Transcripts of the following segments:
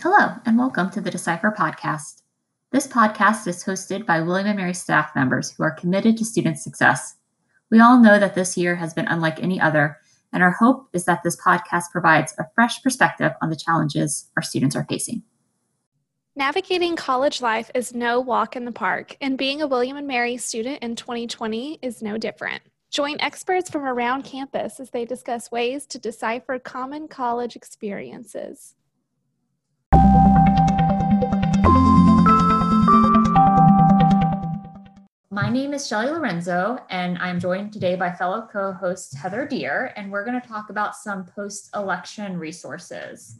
Hello, and welcome to the Decipher podcast. This podcast is hosted by William & Mary staff members who are committed to student success. We all know that this year has been unlike any other, and our hope is that this podcast provides a fresh perspective on the challenges our students are facing. Navigating college life is no walk in the park, and being a William & Mary student in 2020 is no different. Join experts from around campus as they discuss ways to decipher common college experiences. My name is Shelly Lorenzo, and I'm joined today by fellow co host Heather Deer, and we're going to talk about some post election resources.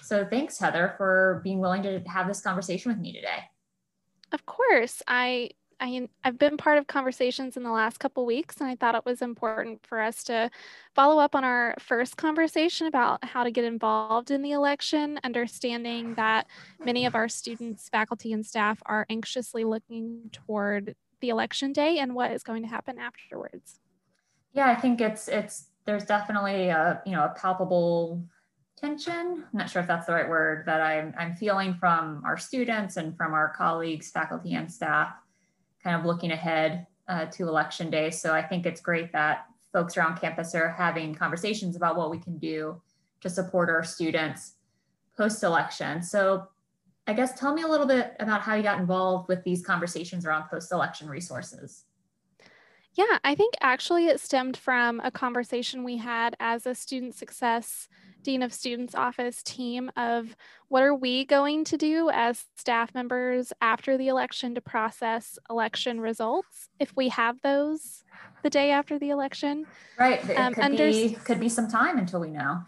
So, thanks, Heather, for being willing to have this conversation with me today. Of course. I I, have been part of conversations in the last couple weeks, and I thought it was important for us to follow up on our first conversation about how to get involved in the election, understanding that many of our students, faculty, and staff are anxiously looking toward the election day and what is going to happen afterwards. Yeah, I think it's it's there's definitely a you know a palpable tension. I'm not sure if that's the right word that I'm I'm feeling from our students and from our colleagues, faculty and staff, kind of looking ahead uh, to election day. So I think it's great that folks around campus are having conversations about what we can do to support our students post election. So I guess tell me a little bit about how you got involved with these conversations around post election resources. Yeah, I think actually it stemmed from a conversation we had as a student success dean of students office team of what are we going to do as staff members after the election to process election results if we have those the day after the election right it um, could, under- be, could be some time until we know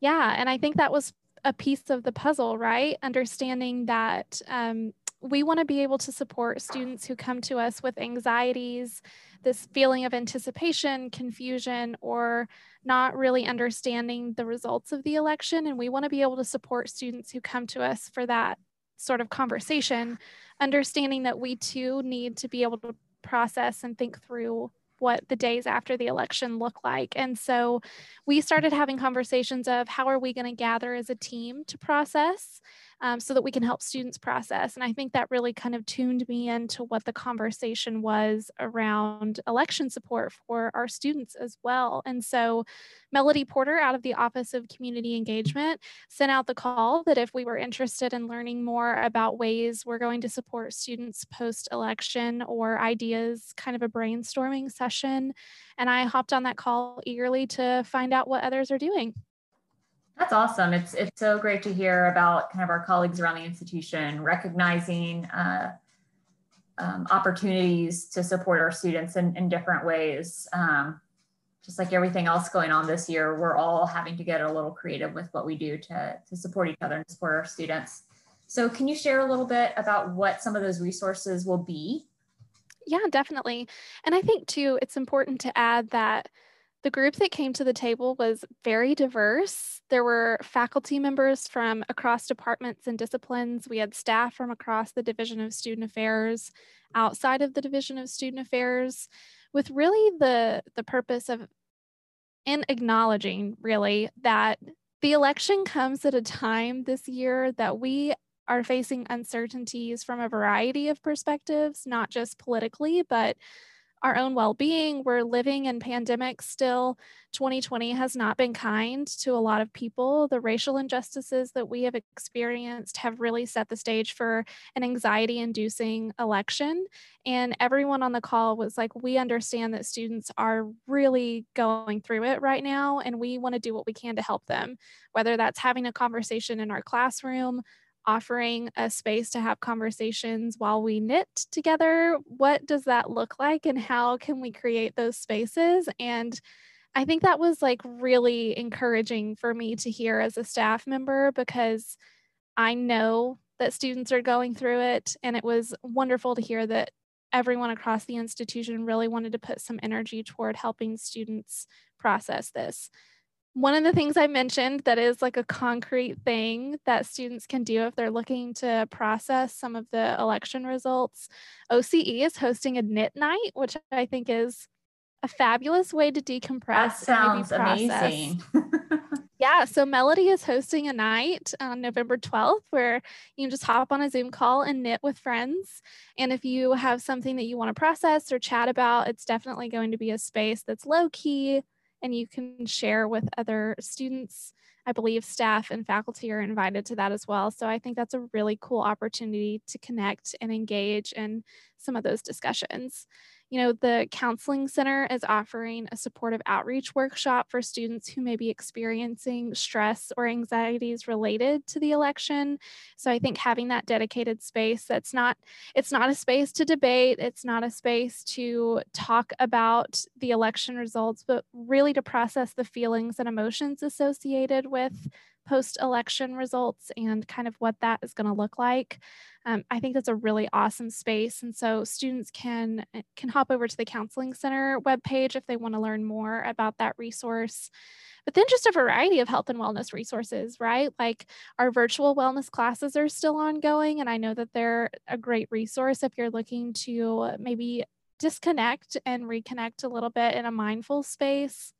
yeah and i think that was a piece of the puzzle, right? Understanding that um, we want to be able to support students who come to us with anxieties, this feeling of anticipation, confusion, or not really understanding the results of the election. And we want to be able to support students who come to us for that sort of conversation, understanding that we too need to be able to process and think through what the days after the election look like. And so we mm-hmm. started having conversations of how are we going to gather as a team to process um, so that we can help students process. And I think that really kind of tuned me into what the conversation was around election support for our students as well. And so Melody Porter out of the Office of Community Engagement sent out the call that if we were interested in learning more about ways we're going to support students post election or ideas, kind of a brainstorming session. And I hopped on that call eagerly to find out what others are doing. That's awesome. It's it's so great to hear about kind of our colleagues around the institution recognizing uh, um, opportunities to support our students in, in different ways. Um, just like everything else going on this year, we're all having to get a little creative with what we do to, to support each other and support our students. So can you share a little bit about what some of those resources will be? Yeah, definitely. And I think too, it's important to add that the group that came to the table was very diverse. There were faculty members from across departments and disciplines. We had staff from across the Division of Student Affairs, outside of the Division of Student Affairs, with really the, the purpose of in acknowledging really that the election comes at a time this year that we are facing uncertainties from a variety of perspectives, not just politically, but our own well being. We're living in pandemic still. 2020 has not been kind to a lot of people. The racial injustices that we have experienced have really set the stage for an anxiety inducing election. And everyone on the call was like, We understand that students are really going through it right now, and we want to do what we can to help them, whether that's having a conversation in our classroom offering a space to have conversations while we knit together. What does that look like, and how can we create those spaces? And I think that was like really encouraging for me to hear as a staff member because I know that students are going through it. And it was wonderful to hear that everyone across the institution really wanted to put some energy toward helping students process this one of the things I mentioned that is like a concrete thing that students can do if they're looking to process some of the election results, OCE is hosting a knit night, which I think is a fabulous way to decompress. That sounds amazing. Yeah, so Melody is hosting a night on November 12th where you can just hop on a Zoom call and knit with friends. And if you have something that you want to process or chat about, it's definitely going to be a space that's low key and you can share with other students. I believe staff and faculty are invited to that as well. So I think that's a really cool opportunity to connect and engage in some of those discussions. You know, the Counseling Center is offering a supportive outreach workshop for students who may be experiencing stress or anxieties related to the election. So I think having that dedicated space that's not, it's not a space to debate, it's not a space to talk about the election results, but really to process the feelings and emotions associated with post election results and kind of what that is going to look like. Um, I think that's a really awesome space. And so students can, eh, can hop over to the Counseling Center webpage if they want to learn more about that resource. But then just a variety of health and wellness resources, right? Like our virtual wellness classes are still ongoing. And I know that they're a great resource if you're looking to maybe disconnect and reconnect a little bit in a mindful space.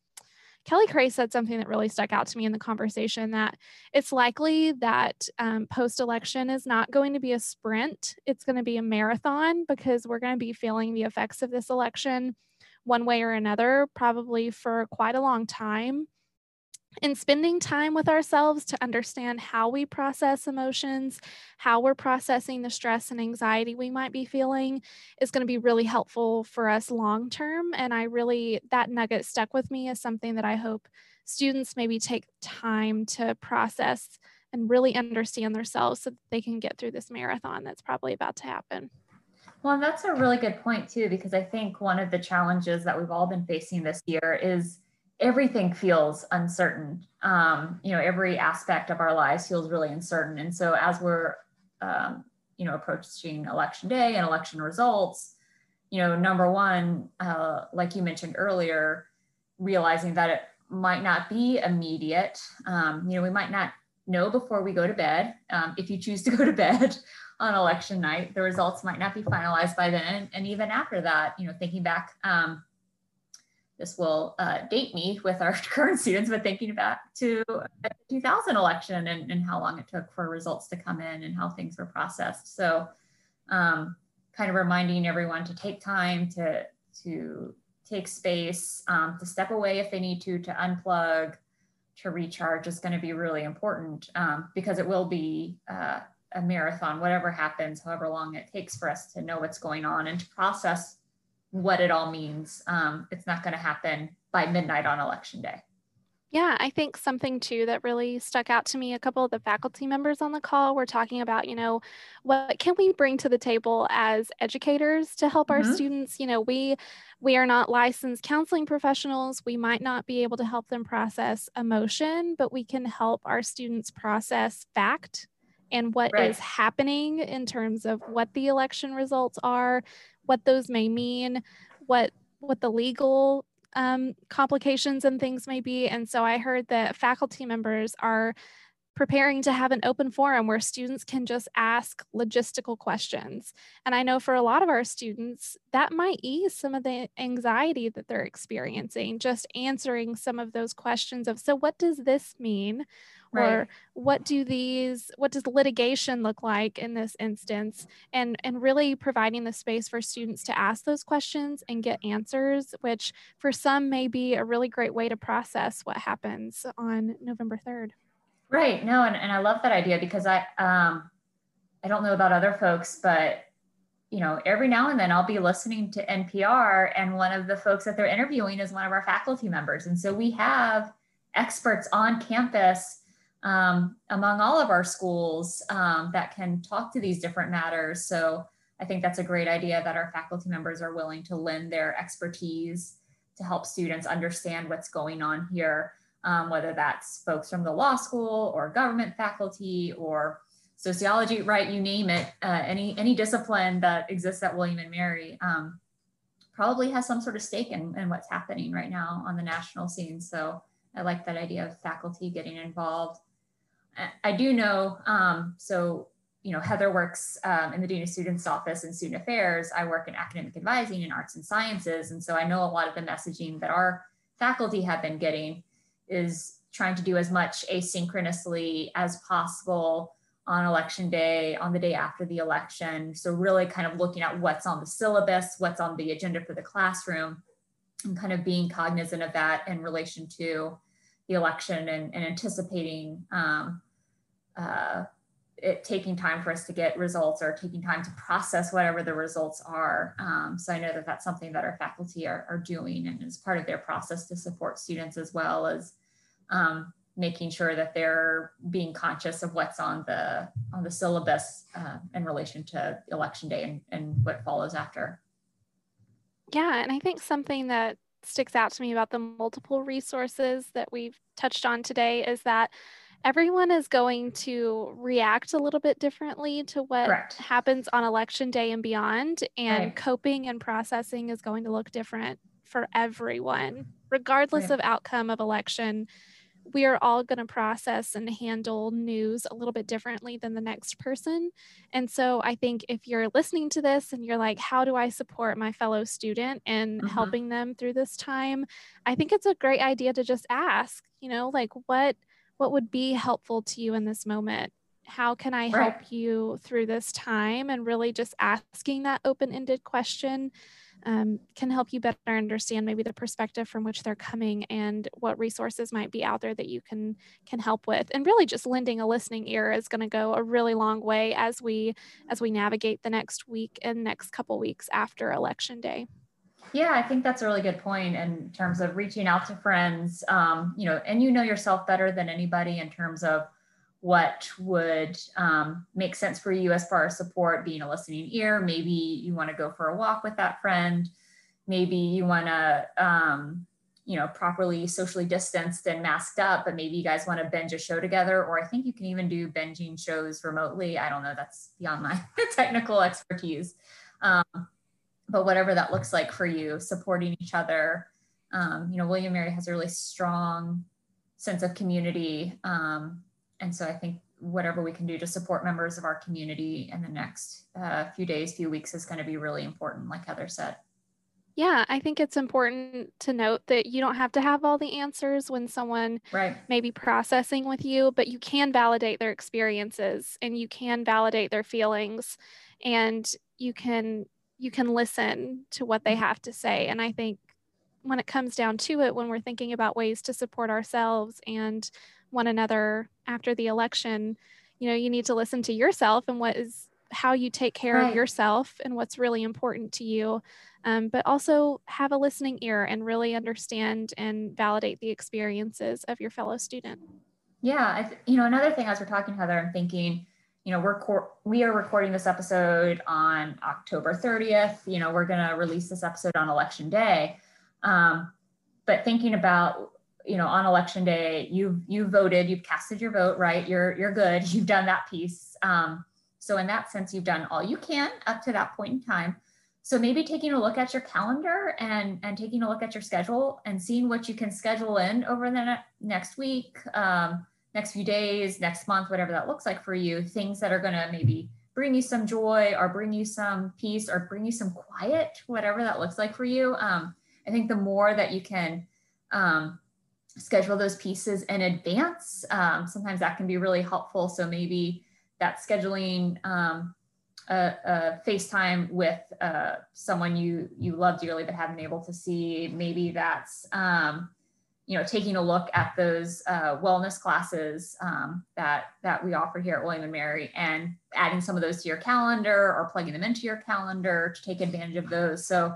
Kelly Crace said something that really stuck out to me in the conversation that it's likely that um, post election is not going to be a sprint, it's going to be a marathon because we're going to be feeling the effects of this election one way or another, probably for quite a long time and spending time with ourselves to understand how we process emotions, how we're processing the stress and anxiety we might be feeling is going to be really helpful for us long term. And I really, that nugget stuck with me as something that I hope students maybe take time to process and really understand themselves so that they can get through this marathon that's probably about to happen. Well, that's a really good point, too, because I think one of the challenges that we've all been facing this year is everything feels uncertain. Um, you know, every aspect of our lives feels really uncertain. And so as we're, um, you know, approaching election day and election results, you know, number one, uh, like you mentioned earlier, realizing that it might not be immediate. Um, you know, we might not know before we go to bed. Um, if you choose to go to bed on election night, the results might not be finalized by then. And even after that, you know, thinking back, um, this will uh, date me with our current students, but thinking back to the 2000 election and, and how long it took for results to come in and how things were processed. So um, kind of reminding everyone to take time to, to take space, um, to step away if they need to, to unplug, to recharge is going to be really important um, because it will be uh, a marathon, whatever happens, however long it takes for us to know what's going on and to process what it all means. Um, it's not going to happen by midnight on election day. Yeah, I think something too that really stuck out to me. A couple of the faculty members on the call were talking about, you know, what can we bring to the table as educators to help mm-hmm. our students? You know, we we are not licensed counseling professionals. We might not be able to help them process emotion, but we can help our students process fact and what right. is happening in terms of what the election results are, what those may mean, what what the legal um, complications and things may be. And so I heard that faculty members are preparing to have an open forum where students can just ask logistical questions. And I know for a lot of our students, that might ease some of the anxiety that they're experiencing, just answering some of those questions of, so what does this mean? Right. Or what do these, what does litigation look like in this instance? And, and really providing the space for students to ask those questions and get answers, which for some may be a really great way to process what happens on November 3rd. Right. No, and, and I love that idea because I um I don't know about other folks, but you know, every now and then I'll be listening to NPR and one of the folks that they're interviewing is one of our faculty members. And so we have experts on campus um, among all of our schools um, that can talk to these different matters. So I think that's a great idea that our faculty members are willing to lend their expertise to help students understand what's going on here um, whether that's folks from the law school or government faculty or sociology, right? You name it, uh, any any discipline that exists at William and Mary um, probably has some sort of stake in, in what's happening right now on the national scene. So I like that idea of faculty getting involved. I do know, um, so you know, Heather works um, in the Dean of Students Office in Student Affairs. I work in academic advising in arts and sciences. And so I know a lot of the messaging that our faculty have been getting is trying to do as much asynchronously as possible on election day, on the day after the election. So, really kind of looking at what's on the syllabus, what's on the agenda for the classroom, and kind of being cognizant of that in relation to the election and, and anticipating um, uh, it taking time for us to get results or taking time to process whatever the results are. Um, so I know that that's something that our faculty are, are doing and is part of their process to support students as well as um, making sure that they're being conscious of what's on the on the syllabus uh, in relation to election day and, and what follows after. Yeah, and I think something that sticks out to me about the multiple resources that we've touched on today is that everyone is going to react a little bit differently to what Correct. happens on election day and beyond and Right. coping and processing is going to look different for everyone regardless Right. of outcome of election we are all going to process and handle news a little bit differently than the next person. And so i think if you're listening to this and you're like how do i support my fellow student in Mhm. helping them through this time? I think it's a great idea to just ask you know like what what would be helpful to you in this moment? How can i help you through this time? And really just asking that open-ended question um, can help you better understand maybe the perspective from which they're coming and what resources might be out there that you can can help with and really just lending a listening ear is going to go a really long way as we as we navigate the next week and next couple weeks after election day Yeah, I think that's a really good point in terms of reaching out to friends. Um, you know, and you know yourself better than anybody in terms of what would um, make sense for you as far as support, being a listening ear. Maybe you want to go for a walk with that friend. Maybe you want to, um, you know, properly socially distanced and masked up, but maybe you guys want to binge a show together. Or I think you can even do binging shows remotely. I don't know. That's beyond my technical expertise. Um, but whatever that looks like for you, supporting each other. Um, you know, William Mary has a really strong sense of community. Um, and so I think whatever we can do to support members of our community in the next uh, few days, few weeks is going to be really important, like Heather said. yeah i think it's important to note that you don't have to have all the answers when someone Right. may be processing with you, but you can validate their experiences and you can validate their feelings and you can you can listen to what they have to say. And I think when it comes down to it, when we're thinking about ways to support ourselves and one another after the election, you know, you need to listen to yourself and what is how you take care Right. of yourself and what's really important to you um, but also have a listening ear and really understand and validate the experiences of your fellow student. Yeah, I th- you know, another thing as we're talking, Heather, I'm thinking, you know, we're cor- we are recording this episode on October 30th. You know, we're going to release this episode on election day. Um, but thinking about, you know, on election day, you've you voted, you've casted your vote, right? You're you're good. You've done that piece. Um, so in that sense, you've done all you can up to that point in time. So maybe taking a look at your calendar and and taking a look at your schedule and seeing what you can schedule in over the ne- next week. Um, next few days, next month, whatever that looks like for you, things that are going to maybe bring you some joy or bring you some peace or bring you some quiet, whatever that looks like for you. Um, I think the more that you can um, schedule those pieces in advance, um, sometimes that can be really helpful. So maybe that scheduling um, a, a FaceTime with uh, someone you you love dearly but haven't been able to see. Maybe that's um, you know taking a look at those uh, wellness classes um, that that we offer here at William and Mary and adding some of those to your calendar or plugging them into your calendar to take advantage of those. So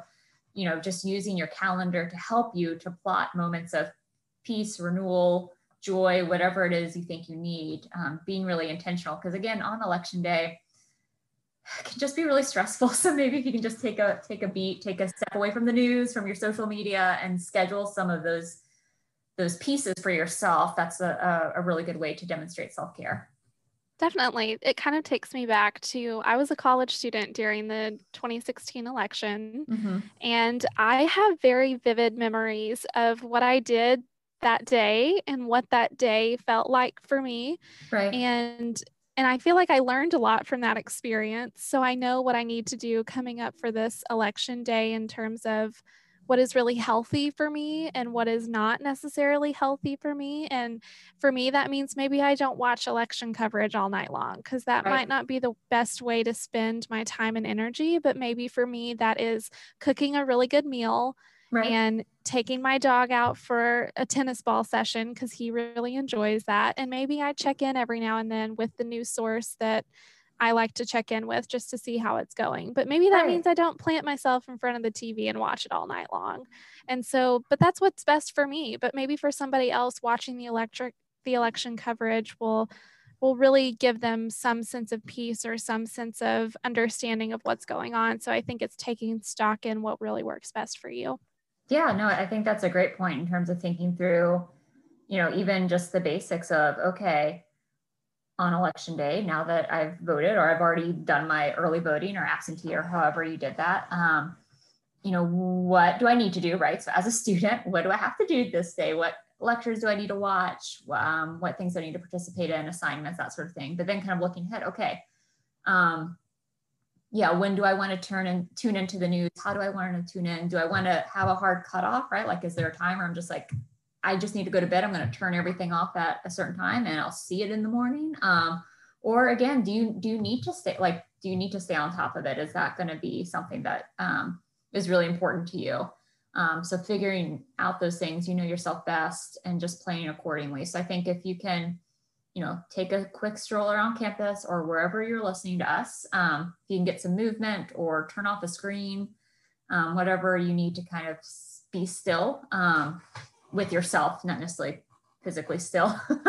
you know just using your calendar to help you to plot moments of peace, renewal, joy, whatever it is you think you need. Um, being really intentional because again on election day it can just be really stressful. So maybe if you can just take a take a beat, take a step away from the news, from your social media, and schedule some of those those pieces for yourself. That's a, a, a really good way to demonstrate self care. Definitely. It kind of takes me back to I was a college student during the 2016 election, Mm-hmm. and I have very vivid memories of what I did that day and what that day felt like for me. Right. And and I feel like I learned a lot from that experience. So I know what I need to do coming up for this election day in terms of what is really healthy for me and what is not necessarily healthy for me. And for me, that means maybe I don't watch election coverage all night long because that right. might not be the best way to spend my time and energy. But maybe for me, that is cooking a really good meal. Right. And taking my dog out for a tennis ball session because he really enjoys that. And maybe I check in every now and then with the news source that I like to check in with just to see how it's going. But maybe that right. means I don't plant myself in front of the TV and watch it all night long. And so, but that's what's best for me. But maybe for somebody else watching the electric the election coverage will will really give them some sense of peace or some sense of understanding of what's going on. So I think it's taking stock in what really works best for you. Yeah, no, I think that's a great point in terms of thinking through, you know, even just the basics of okay, on election day now that I've voted or I've already done my early voting or absentee or however you did that. Um, you know, what do I need to do, right? So as a student, what do I have to do this day? What lectures do I need to watch? Um, what things do I need to participate in, assignments, that sort of thing. But then kind of looking ahead, okay, um, yeah, when do I want to turn and tune into the news? How do I want to tune in? Do I want to have a hard cutoff, right? Like, is there a time where I'm just like, I just need to go to bed. I'm going to turn everything off at a certain time and I'll see it in the morning. Um, or again, do you do you need to stay like do you need to stay on top of it? Is that going to be something that um, is really important to you? Um, so figuring out those things, you know yourself best, and just playing accordingly. So I think if you can, you know, take a quick stroll around campus or wherever you're listening to us, um, if you can get some movement or turn off a screen, um, whatever you need to kind of be still. Um, with yourself, not necessarily physically still,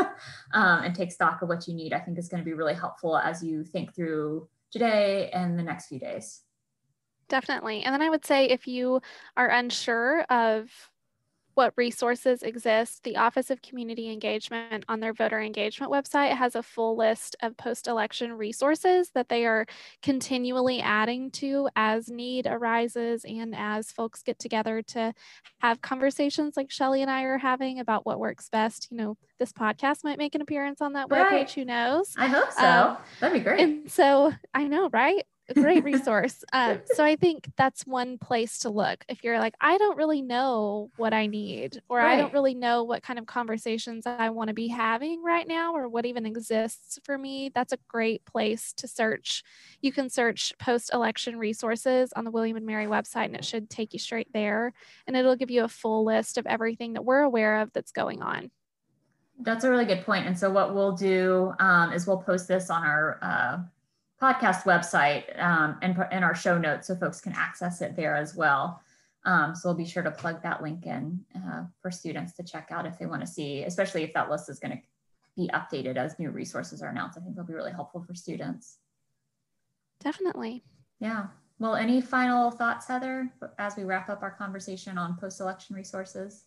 um, and take stock of what you need, I think is going to be really helpful as you think through today and the next few days. Definitely. And then I would say if you are unsure of what resources exist. The Office of Community Engagement on their voter engagement website has a full list of post election resources that they are continually adding to as need arises and as folks get together to have conversations like Shelly and I are having about what works best. You know, this podcast might make an appearance on that webpage, right. who knows? I hope so. Um, That'd be great. And so I know, right? Great resource. Um, so I think that's one place to look. If you're like, I don't really know what I need, or right. I don't really know what kind of conversations I want to be having right now, or what even exists for me, that's a great place to search. You can search post election resources on the William and Mary website, and it should take you straight there. And it'll give you a full list of everything that we're aware of that's going on. That's a really good point. And so, what we'll do um, is we'll post this on our uh, podcast website um, and in our show notes so folks can access it there as well. Um, so we'll be sure to plug that link in uh, for students to check out if they want to see, especially if that list is going to be updated as new resources are announced. I think that'll be really helpful for students. Definitely. Yeah. Well, any final thoughts, Heather, as we wrap up our conversation on post-election resources?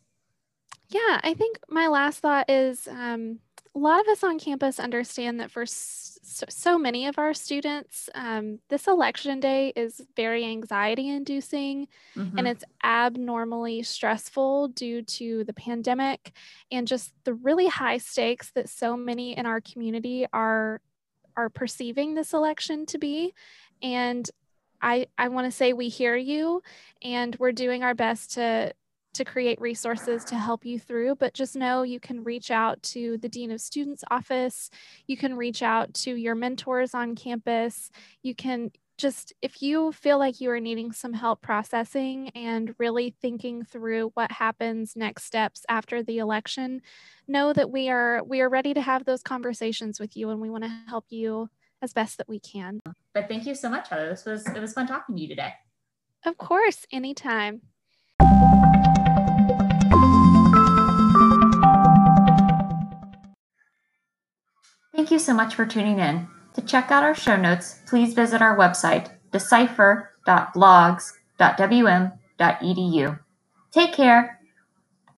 Yeah, I think my last thought is um, a lot of us on campus understand that for so, so many of our students, um, this election day is very anxiety inducing mm-hmm. and it's abnormally stressful due to the pandemic and just the really high stakes that so many in our community are are perceiving this election to be. And I, I want to say we hear you and we're doing our best to to create resources to help you through, but just know you can reach out to the Dean of Students office. You can reach out to your mentors on campus. You can just, if you feel like you are needing some help processing and really thinking through what happens next steps after the election, know that we are we are ready to have those conversations with you and we want to help you as best that we can. But thank you so much, Heather. This was it was fun talking to you today. Of course, anytime. Thank you so much for tuning in. To check out our show notes, please visit our website, decipher.blogs.wm.edu. Take care